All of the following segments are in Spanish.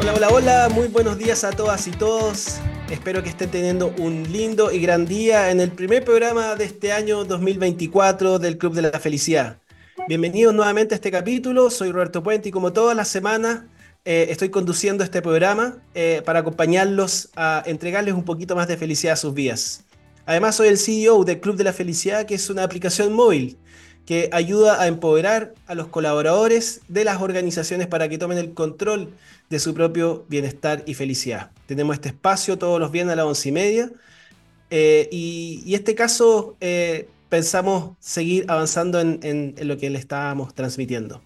Hola, hola, hola, muy buenos días a todas y todos. Espero que estén teniendo un lindo y gran día en el primer programa de este año 2024 del Club de la Felicidad. Bienvenidos nuevamente a este capítulo, soy Roberto Puente y como todas las semanas eh, estoy conduciendo este programa eh, para acompañarlos a entregarles un poquito más de felicidad a sus vidas. Además soy el CEO del Club de la Felicidad, que es una aplicación móvil que ayuda a empoderar a los colaboradores de las organizaciones para que tomen el control de su propio bienestar y felicidad. Tenemos este espacio todos los viernes a las once y media. Eh, y, y, este caso eh, pensamos seguir avanzando en, lo que le estábamos transmitiendo.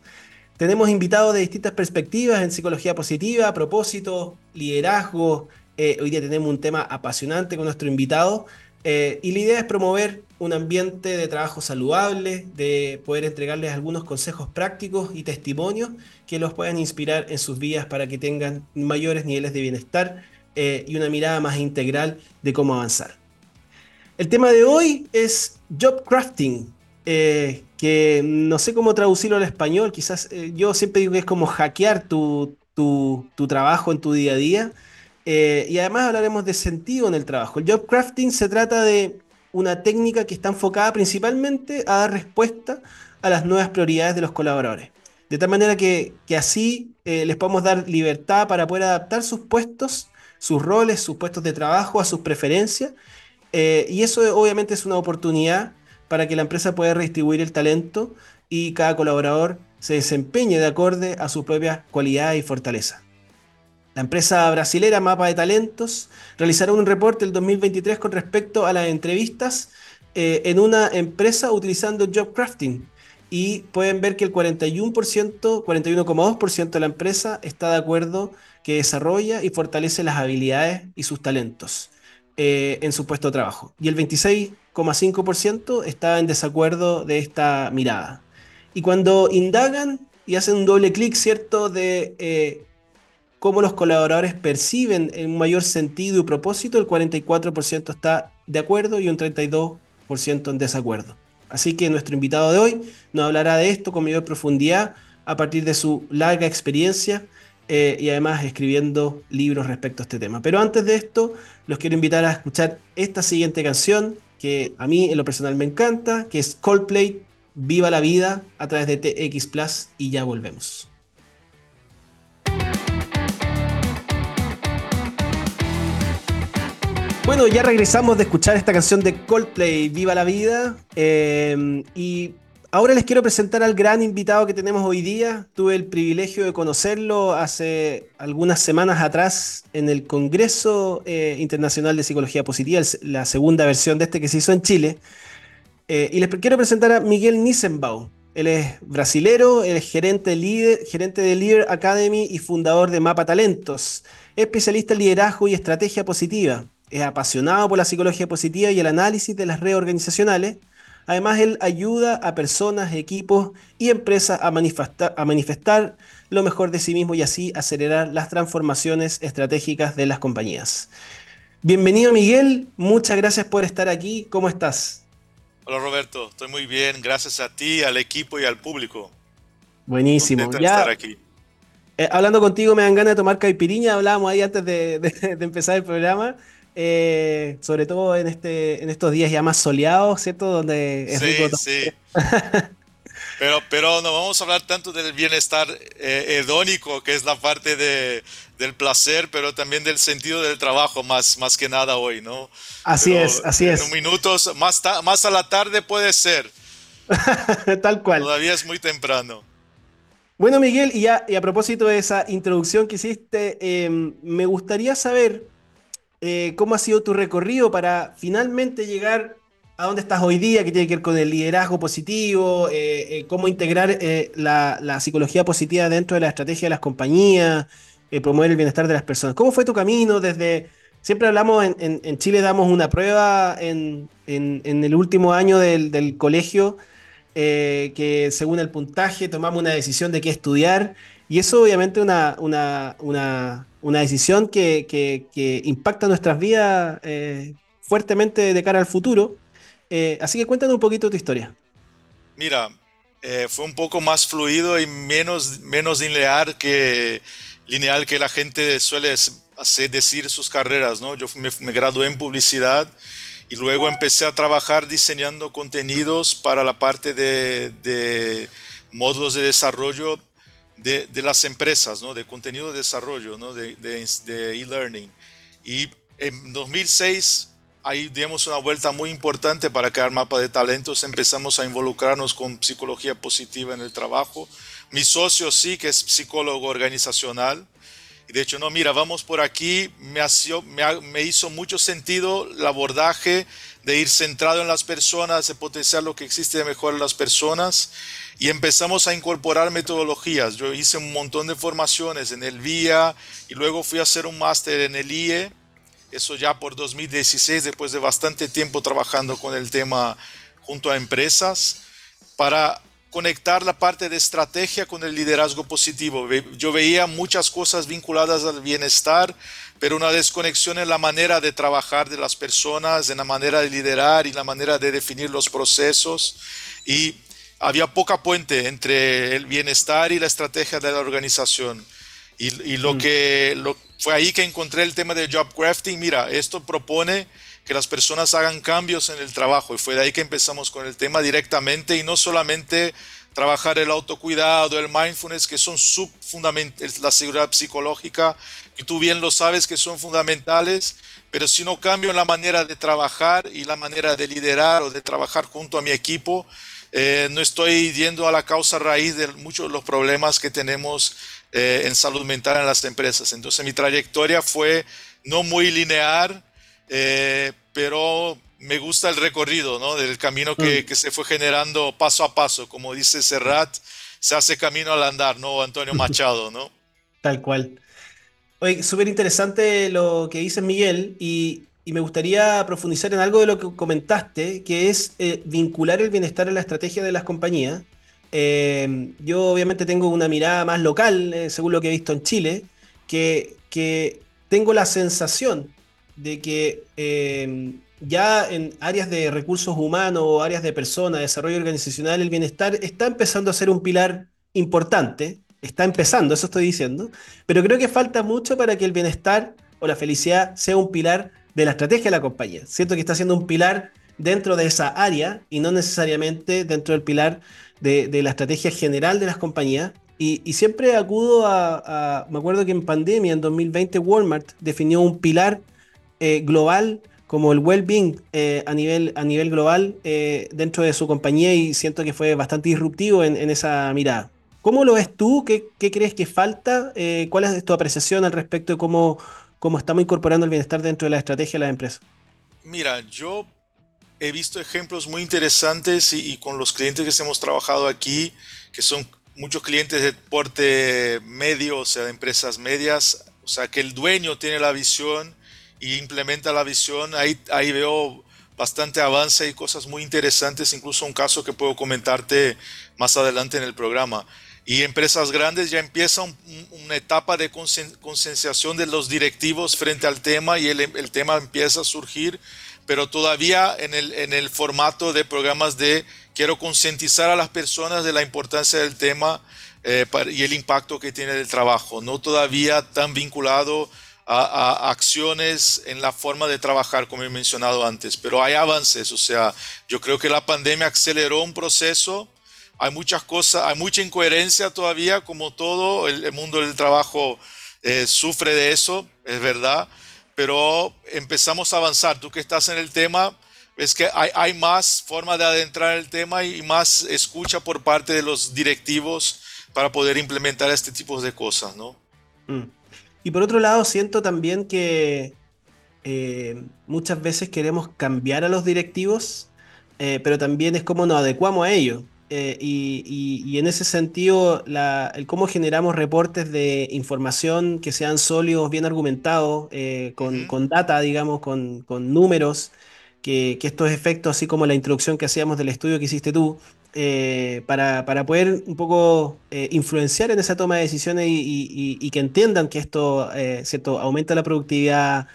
Tenemos invitados de distintas perspectivas en psicología positiva, propósito, liderazgo. Eh, hoy día tenemos un tema apasionante con nuestro invitado. Y la idea es promover un ambiente de trabajo saludable, de poder entregarles algunos consejos prácticos y testimonios que los puedan inspirar en sus vidas para que tengan mayores niveles de bienestar eh, y una mirada más integral de cómo avanzar. El tema de hoy es job crafting, eh, que no sé cómo traducirlo al español, quizás eh, yo siempre digo que es como hackear tu, tu, tu trabajo en tu día a día. Y además hablaremos de sentido en el trabajo. El job crafting se trata de una técnica que está enfocada principalmente a dar respuesta a las nuevas prioridades de los colaboradores. De tal manera que, que así eh, les podemos dar libertad para poder adaptar sus puestos, sus roles, sus puestos de trabajo a sus preferencias. Eh, y eso obviamente es una oportunidad para que la empresa pueda redistribuir el talento y cada colaborador se desempeñe de acorde a sus propias cualidades y fortalezas. La empresa brasilera Mapa de Talentos realizará un reporte el 2023 con respecto a las entrevistas eh, en una empresa utilizando Job Crafting. Y pueden ver que el 41%, 41,2% de la empresa está de acuerdo que desarrolla y fortalece las habilidades y sus talentos eh, en su puesto de trabajo. Y el 26,5% está en desacuerdo de esta mirada. Y cuando indagan y hacen un doble clic, ¿cierto?, de eh, cómo los colaboradores perciben un mayor sentido y propósito, el 44% está de acuerdo y un 32% en desacuerdo. Así que nuestro invitado de hoy nos hablará de esto con mayor profundidad a partir de su larga experiencia eh, y además escribiendo libros respecto a este tema. Pero antes de esto, los quiero invitar a escuchar esta siguiente canción que a mí en lo personal me encanta, que es Coldplay, Viva la Vida, a través de TX Plus y ya volvemos. Bueno, ya regresamos de escuchar esta canción de Coldplay, Viva la Vida. Eh, y ahora les quiero presentar al gran invitado que tenemos hoy día. Tuve el privilegio de conocerlo hace algunas semanas atrás en el Congreso eh, Internacional de Psicología Positiva, la segunda versión de este que se hizo en Chile. Eh, y les quiero presentar a Miguel Nissenbaum. Él es brasilero, él es gerente, líder, gerente de Leader Academy y fundador de Mapa Talentos, especialista en liderazgo y estrategia positiva es apasionado por la psicología positiva y el análisis de las redes organizacionales. Además, él ayuda a personas, equipos y empresas a manifestar, a manifestar lo mejor de sí mismo y así acelerar las transformaciones estratégicas de las compañías. Bienvenido Miguel, muchas gracias por estar aquí. ¿Cómo estás? Hola Roberto, estoy muy bien, gracias a ti, al equipo y al público. Buenísimo. Ya, estar aquí. Eh, hablando contigo me dan ganas de tomar caipiriña, hablábamos ahí antes de, de, de empezar el programa. Eh, sobre todo en, este, en estos días ya más soleados, ¿cierto? Donde es sí, rico sí. pero, pero no vamos a hablar tanto del bienestar eh, hedónico, que es la parte de, del placer, pero también del sentido del trabajo, más, más que nada hoy, ¿no? Así pero es, así en es. En minutos, más, más a la tarde puede ser. Tal cual. Todavía es muy temprano. Bueno, Miguel, y, ya, y a propósito de esa introducción que hiciste, eh, me gustaría saber eh, cómo ha sido tu recorrido para finalmente llegar a donde estás hoy día, que tiene que ver con el liderazgo positivo, eh, eh, cómo integrar la, psicología positiva dentro de la estrategia de las compañías, promover el bienestar de las personas. ¿Cómo fue tu camino desde... Siempre hablamos, en, Chile damos una prueba en, el último año del, colegio, que según el puntaje tomamos una decisión de qué estudiar, y eso obviamente una, una decisión que, que, impacta nuestras vidas eh, fuertemente de cara al futuro. Eh, así que cuéntanos un poquito tu historia. Mira, eh, fue un poco más fluido y menos, menos lineal que, lineal que la gente suele hacer decir sus carreras. ¿no? Yo me, me gradué en publicidad y luego empecé a trabajar diseñando contenidos para la parte de, de módulos de desarrollo de, de, las empresas, ¿no? de contenido de desarrollo, ¿no? de e-learning. y en 2006 ahí dimos una vuelta muy importante para crear mapa de talentos, empezamos a involucrarnos con psicología positiva en el trabajo. Mi socio sí, que es psicólogo organizacional, y de hecho, no, mira, vamos por aquí, me, me, me hizo mucho sentido el abordaje de ir centrado en las personas, de potenciar lo que existe de mejor en las personas, y empezamos a incorporar metodologías. Yo hice un montón de formaciones en el VIA y luego fui a hacer un máster en el IE eso ya por 2016, después de bastante tiempo trabajando con el tema junto a empresas, para conectar la parte de estrategia con el liderazgo positivo. Yo veía muchas cosas vinculadas al bienestar, pero una desconexión en la manera de trabajar de las personas, en la manera de liderar y la manera de definir los procesos. Y había poca puente entre el bienestar y la estrategia de la organización. Y, lo mm. que lo, fue ahí que encontré el tema de job crafting. Mira, esto propone que las personas hagan cambios en el trabajo y fue de ahí que empezamos con el tema directamente y no solamente trabajar el autocuidado, el mindfulness, que son subfundamentales, la seguridad psicológica, que tú bien lo sabes que son fundamentales, pero si no cambio la manera de trabajar y la manera de liderar o de trabajar junto a mi equipo, eh, no estoy yendo a la causa raíz de muchos de los problemas que tenemos eh, en salud mental en las empresas. Entonces mi trayectoria fue no muy lineal, eh, pero me gusta el recorrido, ¿no? Del camino que, mm. que, se fue generando paso a paso. Como dice Serrat, se hace camino al andar, ¿no? Antonio Machado, ¿no? Tal cual. Oye, súper interesante lo que dice Miguel y, me gustaría profundizar en algo de lo que comentaste, que es eh, vincular el bienestar a la estrategia de las compañías. Eh, yo obviamente tengo una mirada más local, eh, según lo que he visto en Chile, que, tengo la sensación de que ya en áreas de recursos humanos o áreas de personas, desarrollo organizacional, el bienestar está empezando a ser un pilar importante, está empezando, eso estoy diciendo, pero creo que falta mucho para que el bienestar o la felicidad sea un pilar de la estrategia de la compañía. Siento que está siendo un pilar dentro de esa área y no necesariamente dentro del pilar de, la estrategia general de las compañías. Y, siempre acudo a, Me acuerdo que en pandemia, en 2020, Walmart definió un pilar eh, global como el well-being eh, a, nivel, a nivel global eh, dentro de su compañía y siento que fue bastante disruptivo en, esa mirada. ¿Cómo lo ves tú? ¿Qué, crees que falta? ¿Cuál es tu apreciación al respecto de cómo, cómo estamos incorporando el bienestar dentro de la estrategia de las empresas? Mira, yo he visto ejemplos muy interesantes y, con los clientes que hemos trabajado aquí, que son muchos clientes de porte medio, o sea, de empresas medias, o sea, que el dueño tiene la visión y implementa la visión, ahí, ahí veo bastante avance y cosas muy interesantes, incluso un caso que puedo comentarte más adelante en el programa. Y empresas grandes ya empieza una etapa de concienciación de los directivos frente al tema y el, el tema empieza a surgir pero todavía en el, en el formato de programas de quiero concientizar a las personas de la importancia del tema eh, y el impacto que tiene el trabajo, no todavía tan vinculado a, acciones en la forma de trabajar, como he mencionado antes, pero hay avances, o sea, yo creo que la pandemia aceleró un proceso, hay muchas cosas, hay mucha incoherencia todavía, como todo, el, mundo del trabajo eh, sufre de eso, es verdad, pero empezamos a avanzar. Tú que estás en el tema, ves que hay, hay más forma de adentrar el tema y más escucha por parte de los directivos para poder implementar este tipo de cosas, ¿no? Mm. Y por otro lado, siento también que eh, muchas veces queremos cambiar a los directivos, eh, pero también es como nos adecuamos a ellos. Eh, y, en ese sentido, el cómo generamos reportes de información que sean sólidos, bien argumentados, eh, con, data, digamos, con, números, que, estos efectos, así como la introducción que hacíamos del estudio que hiciste tú, eh, para, poder un poco influenciar en esa toma de decisiones y, que entiendan que esto ¿cierto? aumenta la productividad,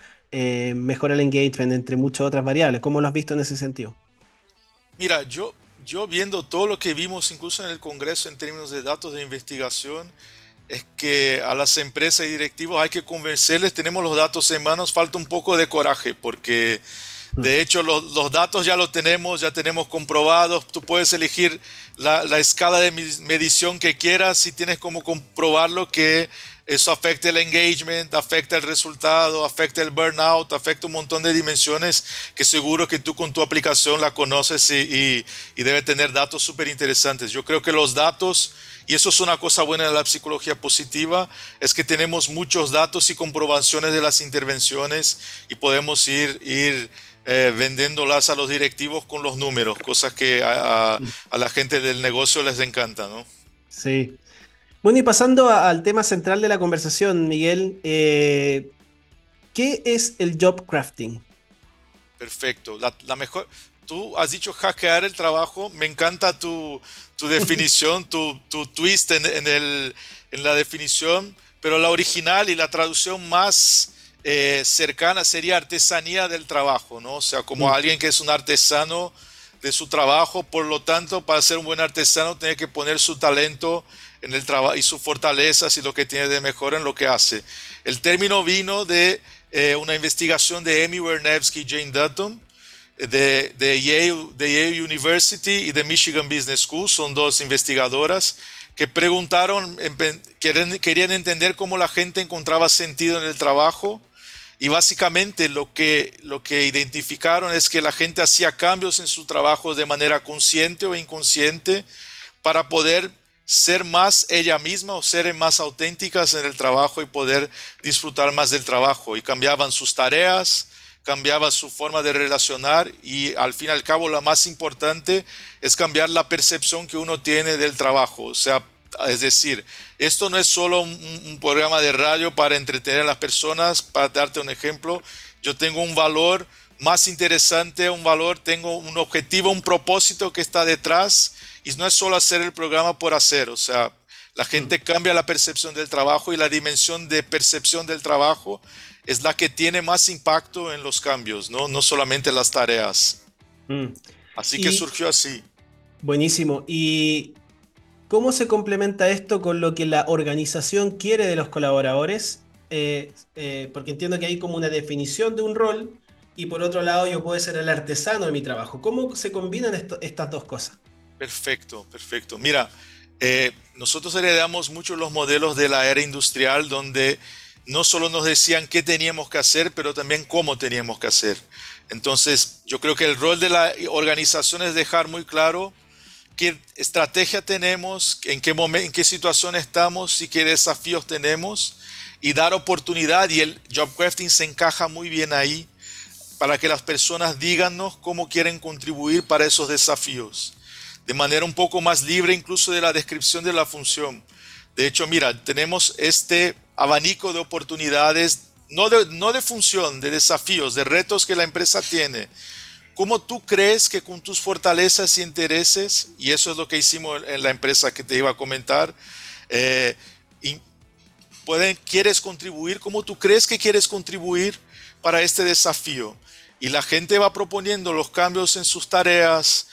mejora el engagement, entre muchas otras variables. ¿Cómo lo has visto en ese sentido? Mira, yo yo viendo todo lo que vimos incluso en el Congreso en términos de datos de investigación, es que a las empresas y directivos hay que convencerles, tenemos los datos en manos, falta un poco de coraje, porque de hecho los, datos ya los tenemos, ya tenemos comprobados, tú puedes elegir la, la escala de medición que quieras y tienes como comprobarlo que eso afecta el engagement, afecta el resultado, afecta el burnout, afecta un montón de dimensiones que seguro que tú con tu aplicación la conoces y, y, debe tener datos súper interesantes. Yo creo que los datos, y eso es una cosa buena de la psicología positiva, es que tenemos muchos datos y comprobaciones de las intervenciones y podemos ir, ir eh, vendiéndolas a los directivos con los números, cosas que a, a la gente del negocio les encanta, ¿no? Sí. Bueno, y pasando al tema central de la conversación, Miguel, eh, ¿qué es el job crafting? Perfecto. La, mejor, tú has dicho hackear el trabajo. Me encanta tu, definición, tu, twist en, el, en, la definición, pero la original y la traducción más eh, cercana sería artesanía del trabajo, ¿no? O sea, como mm. alguien que es un artesano de su trabajo, por lo tanto, para ser un buen artesano tiene que poner su talento en el trabajo y sus fortalezas y lo que tiene de mejor en lo que hace. El término vino de eh, una investigación de Amy Wernevsky y Jane Dutton de, de, Yale, de Yale University y de Michigan Business School, son dos investigadoras que preguntaron, querían entender cómo la gente encontraba sentido en el trabajo y básicamente lo que, lo que identificaron es que la gente hacía cambios en su trabajo de manera consciente o inconsciente para poder ser más ella misma o ser más auténticas en el trabajo y poder disfrutar más del trabajo. Y cambiaban sus tareas, cambiaba su forma de relacionar y al fin y al cabo lo más importante es cambiar la percepción que uno tiene del trabajo. O sea, es decir, esto no es solo un, programa de radio para entretener a las personas, para darte un ejemplo. Yo tengo un valor más interesante, un valor, tengo un objetivo, un propósito que está detrás y no es solo hacer el programa por hacer, o sea, la gente cambia la percepción del trabajo y la dimensión de percepción del trabajo es la que tiene más impacto en los cambios, no, no solamente las tareas. Mm. Así que surgió así. Buenísimo. ¿Y cómo se complementa esto con lo que la organización quiere de los colaboradores? Eh, eh, porque entiendo que hay como una definición de un rol y por otro lado yo puedo ser el artesano de mi trabajo. ¿Cómo se combinan estas dos cosas? Perfecto, perfecto. Mira, eh, nosotros heredamos mucho los modelos de la era industrial donde no solo nos decían qué teníamos que hacer, pero también cómo teníamos que hacer. Entonces, yo creo que el rol de la organización es dejar muy claro qué estrategia tenemos, en qué, momento, en qué situación estamos y qué desafíos tenemos y dar oportunidad. Y el job crafting se encaja muy bien ahí para que las personas díganos cómo quieren contribuir para esos desafíos de manera un poco más libre incluso de la descripción de la función. De hecho, mira, tenemos este abanico de oportunidades, no de, no de función, de desafíos, de retos que la empresa tiene. ¿Cómo tú crees que con tus fortalezas y intereses, y eso es lo que hicimos en la empresa que te iba a comentar, eh, quieres contribuir? ¿Cómo tú crees que quieres contribuir para este desafío? Y la gente va proponiendo los cambios en sus tareas,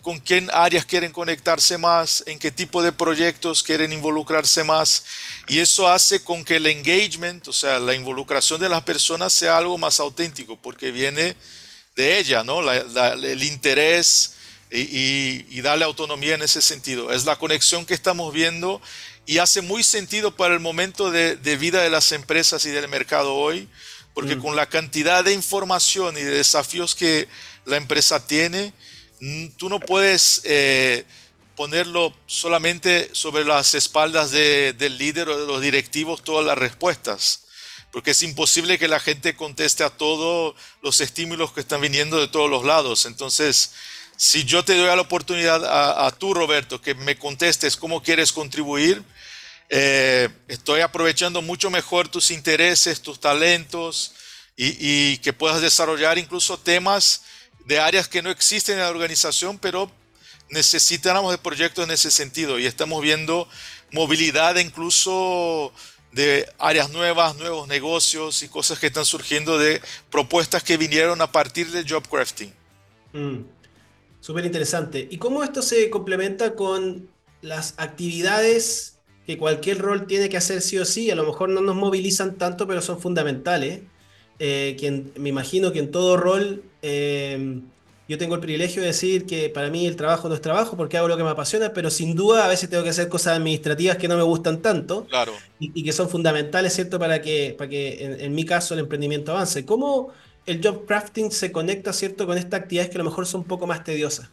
con qué áreas quieren conectarse más, en qué tipo de proyectos quieren involucrarse más. Y eso hace con que el engagement, o sea, la involucración de las personas sea algo más auténtico, porque viene de ella, ¿no? el interés y, darle autonomía en ese sentido. Es la conexión que estamos viendo y hace muy sentido para el momento de, vida de las empresas y del mercado hoy, porque mm. con la cantidad de información y de desafíos que la empresa tiene, tú no puedes eh, ponerlo solamente sobre las espaldas del líder o de los directivos todas las respuestas, porque es imposible que la gente conteste a todos los estímulos que están viniendo de todos los lados. Entonces, si yo te doy la oportunidad a, a tú, Roberto, que me contestes cómo quieres contribuir, eh, estoy aprovechando mucho mejor tus intereses, tus talentos y que puedas desarrollar incluso temas de áreas que no existen en la organización, pero necesitamos de proyectos en ese sentido y estamos viendo movilidad incluso de áreas nuevas, nuevos negocios y cosas que están surgiendo de propuestas que vinieron a partir del job crafting. Mm. Súper interesante. ¿Y cómo esto se complementa con las actividades que cualquier rol tiene que hacer sí o sí? A lo mejor no nos movilizan tanto, pero son fundamentales. Eh, me imagino que en todo rol eh, yo tengo el privilegio de decir que para mí el trabajo no es trabajo porque hago lo que me apasiona, pero sin duda a veces tengo que hacer cosas administrativas que no me gustan tanto claro. y, que son fundamentales, ¿cierto? Para que, para que en, mi caso el emprendimiento avance. ¿Cómo el job crafting se conecta, ¿cierto? Con estas actividades que a lo mejor son un poco más tediosas.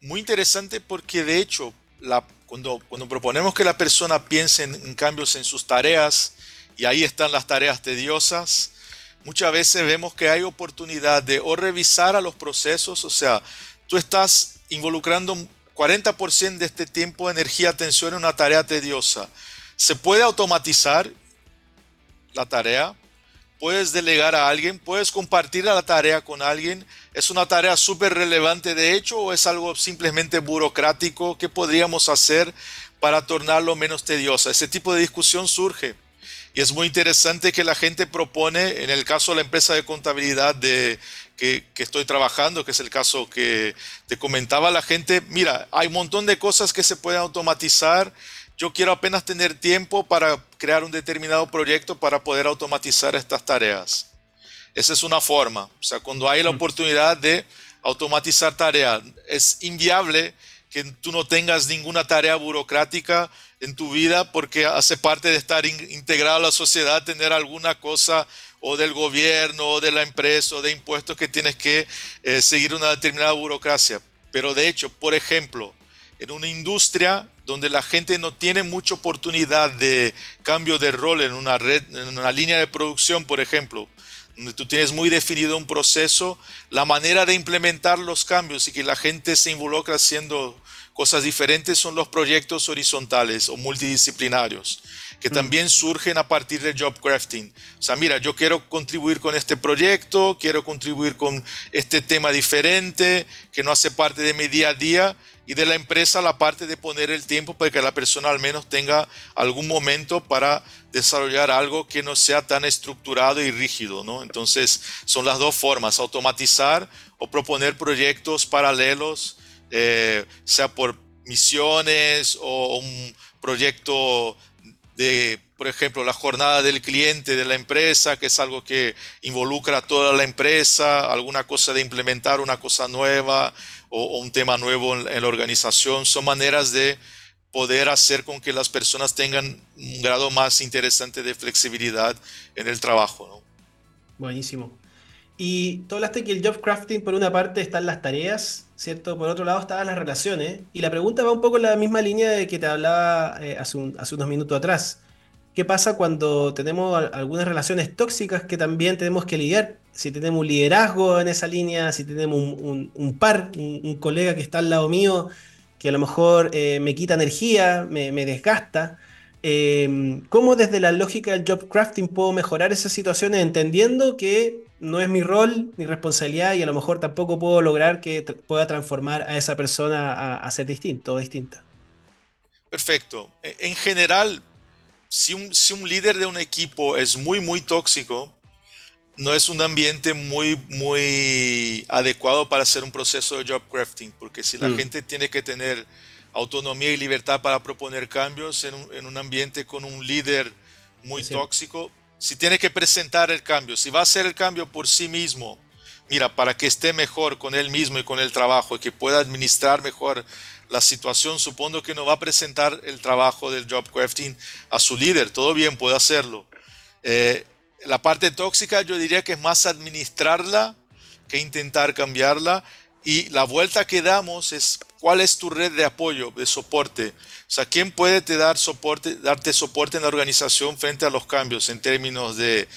Muy interesante porque de hecho, la, cuando, cuando proponemos que la persona piense en cambios en sus tareas, y ahí están las tareas tediosas, muchas veces vemos que hay oportunidad de o revisar a los procesos, o sea, tú estás involucrando 40% de este tiempo, energía, atención en una tarea tediosa. Se puede automatizar la tarea, puedes delegar a alguien, puedes compartir la tarea con alguien. ¿Es una tarea súper relevante de hecho o es algo simplemente burocrático? ¿Qué podríamos hacer para tornarlo menos tediosa? Ese tipo de discusión surge. Y es muy interesante que la gente propone, en el caso de la empresa de contabilidad de, que, estoy trabajando, que es el caso que te comentaba, la gente, mira, hay un montón de cosas que se pueden automatizar. Yo quiero apenas tener tiempo para crear un determinado proyecto para poder automatizar estas tareas. Esa es una forma. O sea, cuando hay la mm. oportunidad de automatizar tareas, es inviable que tú no tengas ninguna tarea burocrática en tu vida porque hace parte de estar integrado a la sociedad, tener alguna cosa o del gobierno o de la empresa o de impuestos que tienes que eh, seguir una determinada burocracia. Pero de hecho, por ejemplo, en una industria donde la gente no tiene mucha oportunidad de cambio de rol en una red, en una línea de producción, por ejemplo, donde tú tienes muy definido un proceso, la manera de implementar los cambios y que la gente se involucra haciendo cosas diferentes son los proyectos horizontales o multidisciplinarios, que mm. también surgen a partir del job crafting. O sea, mira, yo quiero contribuir con este proyecto, quiero contribuir con este tema diferente, que no hace parte de mi día a día, y de la empresa la parte de poner el tiempo para que la persona al menos tenga algún momento para desarrollar algo que no sea tan estructurado y rígido, ¿no? Entonces, son las dos formas, automatizar o proponer proyectos paralelos eh, sea por misiones o un proyecto de, por ejemplo, la jornada del cliente de la empresa, que es algo que involucra a toda la empresa, alguna cosa de implementar una cosa nueva o, un tema nuevo en, la organización, son maneras de poder hacer con que las personas tengan un grado más interesante de flexibilidad en el trabajo. Buenísimo. Y tú hablaste que el job crafting, por una parte, están las tareas ¿cierto? Por otro lado estaban las relaciones. Y la pregunta va un poco en la misma línea de que te hablaba eh, hace, unos minutos atrás. ¿Qué pasa cuando tenemos algunas relaciones tóxicas que también tenemos que lidiar? Si tenemos un liderazgo en esa línea, si tenemos un, par, un, colega que está al lado mío, que a lo mejor eh, me quita energía, me, desgasta. Eh, ¿Cómo desde la lógica del job crafting puedo mejorar esas situaciones entendiendo que no es mi rol, mi responsabilidad y a lo mejor tampoco puedo lograr que pueda transformar a esa persona a, ser distinto o distinta. Perfecto. E, en general, si un, si un líder de un equipo es muy, muy tóxico, no es un ambiente muy, muy adecuado para hacer un proceso de job crafting, porque si la mm. gente tiene que tener autonomía y libertad para proponer cambios en un, en un ambiente con un líder muy tóxico, si tiene que presentar el cambio, si va a hacer el cambio por sí mismo, mira, para que esté mejor con él mismo y con el trabajo y que pueda administrar mejor la situación, supongo que no va a presentar el trabajo del job crafting a su líder, todo bien, puede hacerlo. Eh, la parte tóxica yo diría que es más administrarla que intentar cambiarla y la vuelta que damos es cuál es tu red de apoyo, de soporte. O sea, ¿quién puede te dar soporte, darte soporte en la organización frente a los cambios en términos de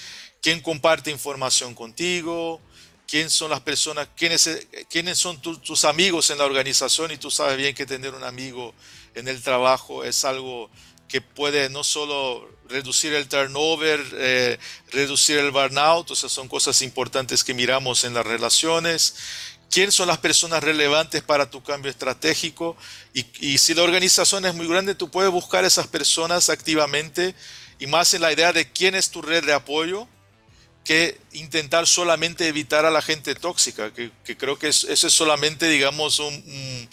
quién comparte información contigo, quién son las personas, quiénes, quiénes son tus amigos en la organización y tú sabes bien que tener un amigo en el trabajo es algo que puede no solo reducir el turnover, eh, reducir el burnout, o sea, son cosas importantes que miramos en las relaciones quién son las personas relevantes para tu cambio estratégico y, si la organización es muy grande, tú puedes buscar esas personas activamente y más en la idea de quién es tu red de apoyo que intentar solamente evitar a la gente tóxica, que, creo que eso es solamente, digamos, un,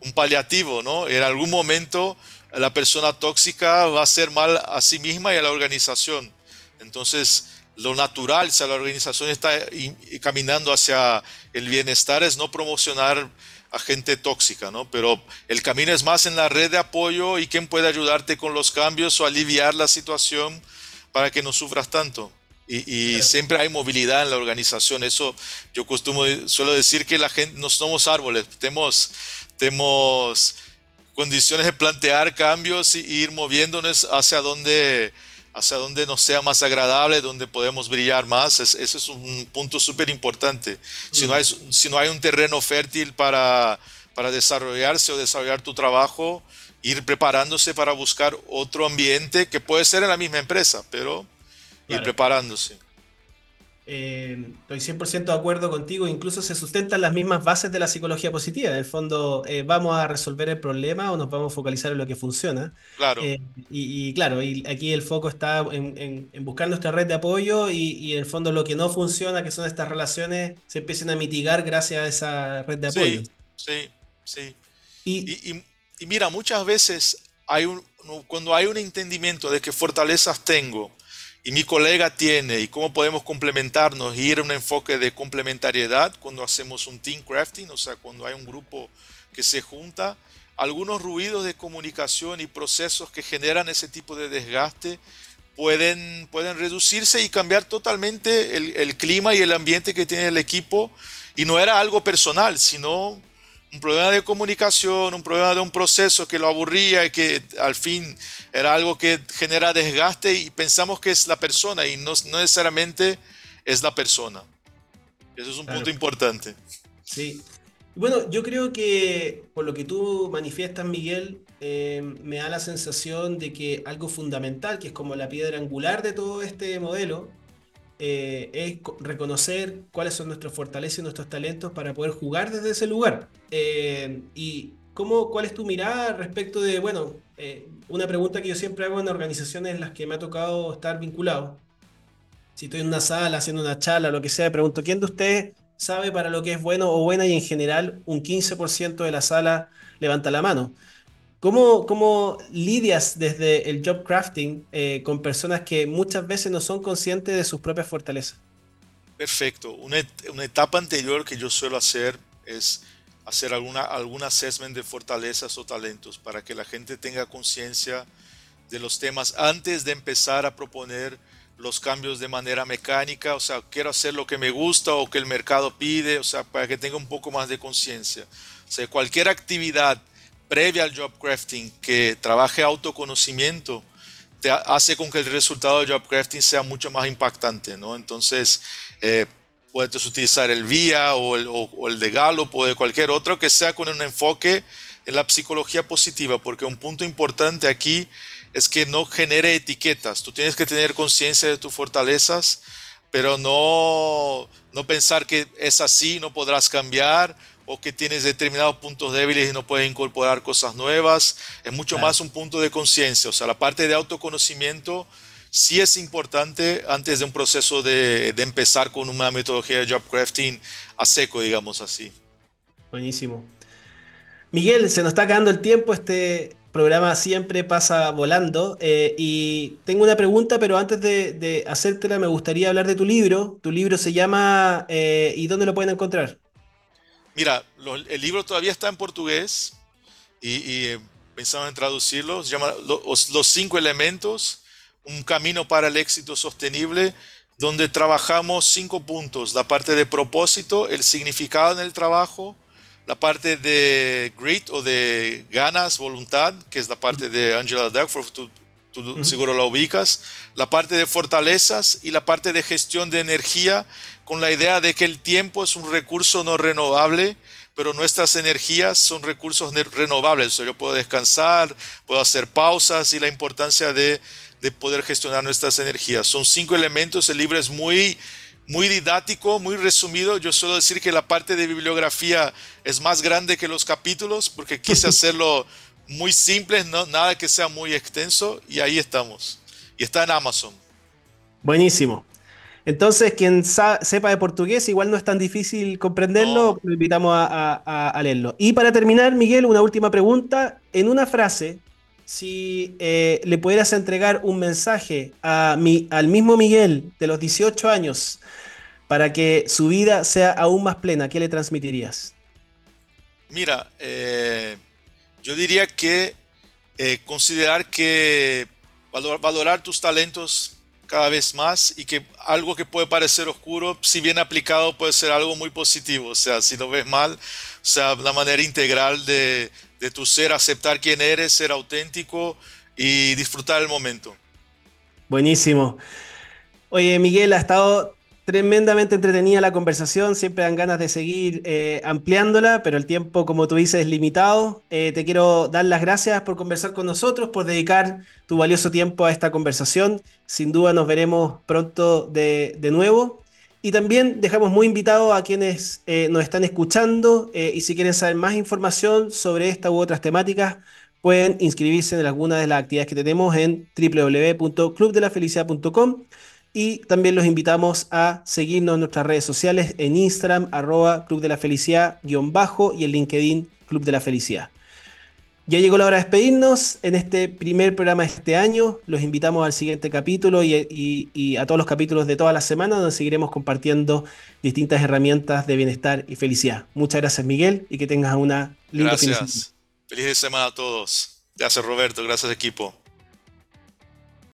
un, paliativo, ¿no? En algún momento la persona tóxica va a hacer mal a sí misma y a la organización. Entonces, lo natural, si la organización está caminando hacia el bienestar, es no promocionar a gente tóxica, ¿no? Pero el camino es más en la red de apoyo y quién puede ayudarte con los cambios o aliviar la situación para que no sufras tanto. Y, siempre hay movilidad en la organización. Eso yo costumo, suelo decir que la gente, no somos árboles, tenemos, tenemos condiciones de plantear cambios y, ir moviéndonos hacia donde, hacia donde nos sea más agradable, donde podemos brillar más. ese es un punto súper importante. Si, no hay, si no hay un terreno fértil para, para desarrollarse o desarrollar tu trabajo, ir preparándose para buscar otro ambiente que puede ser en la misma empresa, pero y preparándose. Eh, estoy 100% de acuerdo contigo, incluso se sustentan las mismas bases de la psicología positiva. En el fondo, eh, vamos a resolver el problema o nos vamos a focalizar en lo que funciona. Claro. Eh, y, claro, y aquí el foco está en, buscar nuestra red de apoyo y, en el fondo lo que no funciona, que son estas relaciones, se empiecen a mitigar gracias a esa red de apoyo. Sí, sí, Y, y mira, muchas veces hay un, cuando hay un entendimiento de qué fortalezas tengo, y mi colega tiene y cómo podemos complementarnos y ir a un enfoque de complementariedad cuando hacemos un team crafting, o sea, cuando hay un grupo que se junta, algunos ruidos de comunicación y procesos que generan ese tipo de desgaste pueden, pueden reducirse y cambiar totalmente el, el clima y el ambiente que tiene el equipo. Y no era algo personal, sino un problema de comunicación, un problema de un proceso que lo aburría y que al fin era algo que genera desgaste y pensamos que es la persona y no, necesariamente es la persona. Eso es un punto importante. Sí. Bueno, yo creo que por lo que tú manifiestas, Miguel, eh, me da la sensación de que algo fundamental, que es como la piedra angular de todo este modelo, eh, es reconocer cuáles son nuestras fortalezas y nuestros talentos para poder jugar desde ese lugar. Eh, y cómo, cuál es tu mirada respecto de, bueno, eh, una pregunta que yo siempre hago en organizaciones en las que me ha tocado estar vinculado. Si estoy en una sala haciendo una charla, lo que sea, pregunto, ¿quién de ustedes sabe para lo que es bueno o buena y en general un 15% de la sala levanta la mano? ¿Cómo, lidias desde el job crafting eh, con personas que muchas veces no son conscientes de sus propias fortalezas? Perfecto. Una, etapa anterior que yo suelo hacer es hacer alguna, algún assessment de fortalezas o talentos para que la gente tenga conciencia de los temas antes de empezar a proponer los cambios de manera mecánica, o sea, quiero hacer lo que me gusta o que el mercado pide, o sea, para que tenga un poco más de conciencia. O sea, cualquier actividad previa al job crafting que trabaje autoconocimiento te hace con que el resultado del job crafting sea mucho más impactante, ¿no? Entonces, eh, puedes utilizar el VIA o el, o, el de Gallup o de cualquier otro que sea con un enfoque en la psicología positiva, porque un punto importante aquí es que no genere etiquetas. Tú tienes que tener conciencia de tus fortalezas, pero no, no pensar que es así, no podrás cambiar o que tienes determinados puntos débiles y no puedes incorporar cosas nuevas. Es mucho más un punto de conciencia. O sea, la parte de autoconocimiento sí es importante antes de un proceso de, de, empezar con una metodología de job crafting a seco, digamos así. Buenísimo. Miguel, se nos está acabando el tiempo. Este programa siempre pasa volando. Eh, y tengo una pregunta, pero antes de, de, hacértela, me gustaría hablar de tu libro. Tu libro se llama eh, ¿Y dónde lo pueden encontrar? Mira, el libro todavía está en portugués y, eh, pensamos en traducirlo. Se llama los, cinco elementos, un camino para el éxito sostenible, donde trabajamos cinco puntos. La parte de propósito, el significado en el trabajo, la parte de grit o de ganas, voluntad, que es la parte de Angela Duckworth, tú, tú seguro la ubicas, la parte de fortalezas y la parte de gestión de energía, con la idea de que el tiempo es un recurso no renovable, pero nuestras energías son recursos renovables. yo puedo descansar, puedo hacer pausas y la importancia de, poder gestionar nuestras energías. Son cinco elementos, el libro es muy, muy didáctico, muy resumido. Yo suelo decir que la parte de bibliografía es más grande que los capítulos porque quise hacerlo muy simple, no, nada que sea muy extenso y ahí estamos. Y está en Amazon. Buenísimo. Entonces, quien sepa de portugués, igual no es tan difícil comprenderlo, lo invitamos a, leerlo. Y para terminar, Miguel, una última pregunta. En una frase, si eh, le pudieras entregar un mensaje a mi, al mismo Miguel de los 18 años para que su vida sea aún más plena, ¿qué le transmitirías? Mira, eh, yo diría que eh, considerar que valorar tus talentos cada vez más y que algo que puede parecer oscuro, si bien aplicado, puede ser algo muy positivo. O sea, si lo ves mal, o sea, la manera integral de, de tu ser, aceptar quién eres, ser auténtico y disfrutar el momento. Buenísimo. Oye, Miguel, ha estado Tremendamente entretenida la conversación, siempre dan ganas de seguir eh, ampliándola, pero el tiempo, como tú dices, es limitado. Eh, te quiero dar las gracias por conversar con nosotros, por dedicar tu valioso tiempo a esta conversación. Sin duda nos veremos pronto de, nuevo. Y también dejamos muy invitados a quienes eh, nos están escuchando y si quieren saber más información sobre esta u otras temáticas, pueden inscribirse en alguna de las actividades que tenemos en www.clubdelafelicidad.com y también los invitamos a seguirnos en nuestras redes sociales en Instagram, arroba Club de la Felicidad, guion bajo, y en LinkedIn, Club de la Felicidad. Ya llegó la hora de despedirnos en este primer programa de este año. Los invitamos al siguiente capítulo y, a todos los capítulos de toda la semana, donde seguiremos compartiendo distintas herramientas de bienestar y felicidad. Muchas gracias, Miguel, y que tengas una linda Gracias. Feliz semana a todos. Gracias, Roberto. Gracias, equipo.